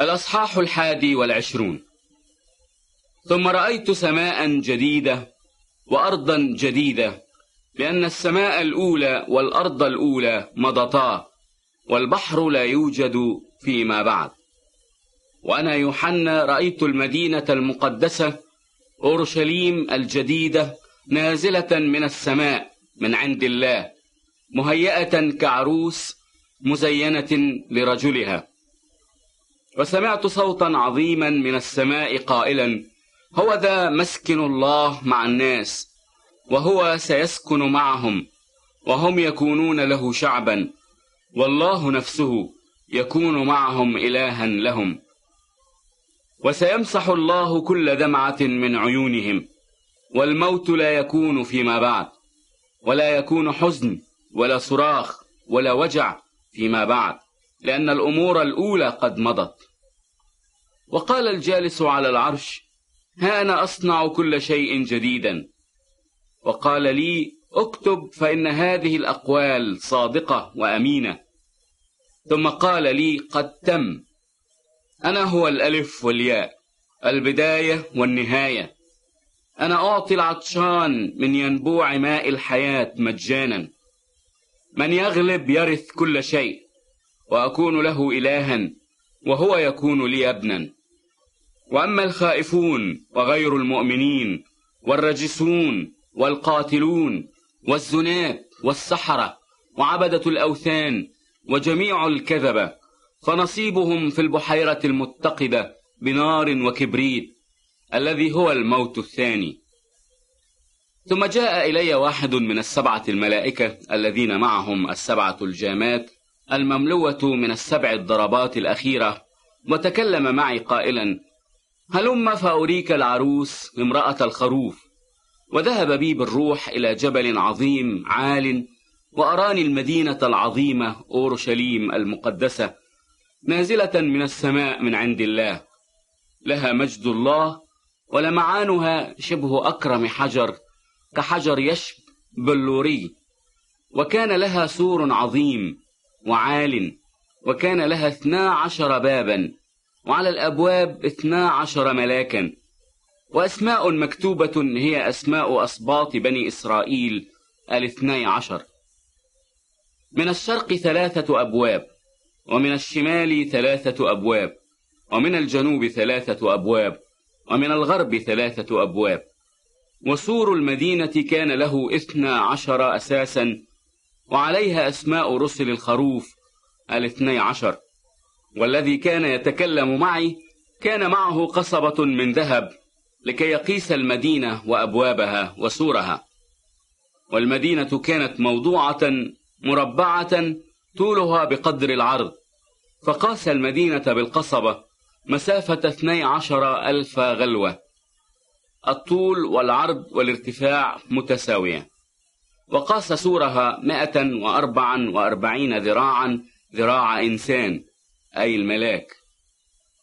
الأصحاح الحادي والعشرون. ثم رأيت سماء جديدة وأرضا جديدة لأن السماء الأولى والأرض الأولى مضتا والبحر لا يوجد فيما بعد. وأنا يوحنا رأيت المدينة المقدسة أورشليم الجديدة نازلة من السماء من عند الله مهيئة كعروس مزينة لرجلها. وسمعت صوتا عظيما من السماء قائلا هو ذا مسكن الله مع الناس وهو سيسكن معهم وهم يكونون له شعبا والله نفسه يكون معهم إلها لهم. وسيمسح الله كل دمعة من عيونهم والموت لا يكون فيما بعد ولا يكون حزن ولا صراخ ولا وجع فيما بعد. لأن الأمور الأولى قد مضت. وقال الجالس على العرش ها أنا أصنع كل شيء جديدا. وقال لي اكتب فإن هذه الأقوال صادقة وأمينة. ثم قال لي قد تم. أنا هو الألف والياء البداية والنهاية. أنا أعطي العطشان من ينبوع ماء الحياة مجانا. من يغلب يرث كل شيء. وأكون له إلها وهو يكون لي ابنا. وأما الخائفون وغير المؤمنين والرجسون والقاتلون والزناة والسحرة وعبدة الأوثان وجميع الكذبة فنصيبهم في البحيرة المتقدة بنار وكبريت الذي هو الموت الثاني. ثم جاء إلي واحد من السبعة الملائكة الذين معهم السبعة الجامات المملوة من السبع الضربات الأخيرة. وتكلم معي قائلا هلم فأريك العروس امرأة الخروف. وذهب بي بالروح إلى جبل عظيم عال وأراني المدينة العظيمة أورشليم المقدسة نازلة من السماء من عند الله. لها مجد الله ولمعانها شبه أكرم حجر كحجر يشب بلوري وكان لها سور عظيم وعال وكان لها اثنا عشر بابا وعلى الأبواب اثنا عشر ملاكا. وأسماء مكتوبة هي أسماء أسباط بني إسرائيل الاثني عشر. من الشرق ثلاثة أبواب ومن الشمال ثلاثة أبواب ومن الجنوب ثلاثة أبواب ومن الغرب ثلاثة أبواب. وسور المدينة كان له اثنا عشر أساسا وعليها أسماء رسل الخروف الاثني عشر. والذي كان يتكلم معي كان معه قصبة من ذهب لكي يقيس المدينة وأبوابها وسورها. والمدينة كانت موضوعة مربعة طولها بقدر العرض. فقاس المدينة بالقصبة مسافة اثني عشر ألف غلوة. الطول والعرض والارتفاع متساوية وقاس سورها مائة وأربعا وأربعين ذراعا ذراع إنسان أي الملاك.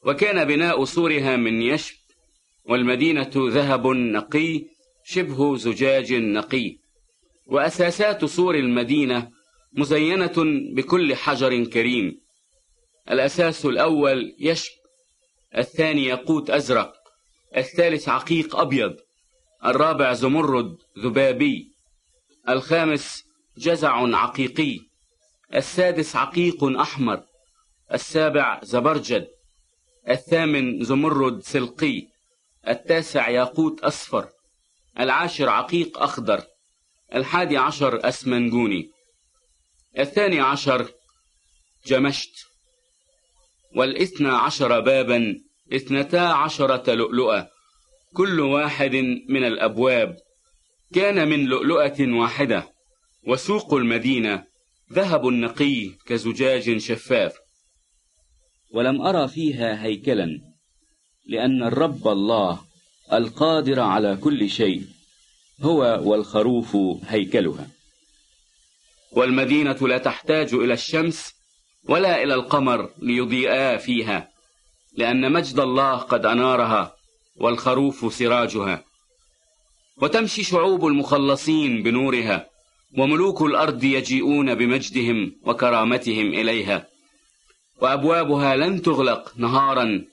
وكان بناء سورها من يشب والمدينة ذهب نقي شبه زجاج نقي. وأساسات سور المدينة مزينة بكل حجر كريم. الأساس الأول يشب الثاني ياقوت أزرق الثالث عقيق أبيض الرابع زمرد ذبابي. الخامس جزع عقيقي السادس عقيق أحمر السابع زبرجد الثامن زمرد سلقي التاسع ياقوت أصفر العاشر عقيق أخضر الحادي عشر أسمنجوني الثاني عشر جمشت والإثنى عشر بابا إثنتا عشرة لؤلؤة كل واحد من الأبواب. كان من لؤلؤة واحدة وسوق المدينة ذهب نقي كزجاج شفاف. ولم أرى فيها هيكلا لأن الرب الله القادر على كل شيء هو والخروف هيكلها. والمدينة لا تحتاج إلى الشمس ولا إلى القمر ليضيئا فيها لأن مجد الله قد أنارها والخروف سراجها. وتمشي شعوب المخلصين بنورها وملوك الأرض يجيئون بمجدهم وكرامتهم إليها. وأبوابها لن تغلق نهارا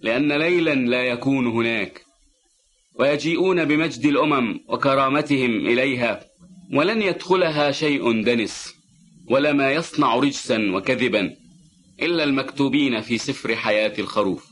لأن ليلا لا يكون هناك. ويجيئون بمجد الأمم وكرامتهم إليها ولن يدخلها شيء دنس ولا ما يصنع رجسا وكذبا إلا المكتوبين في سفر حياة الخروف.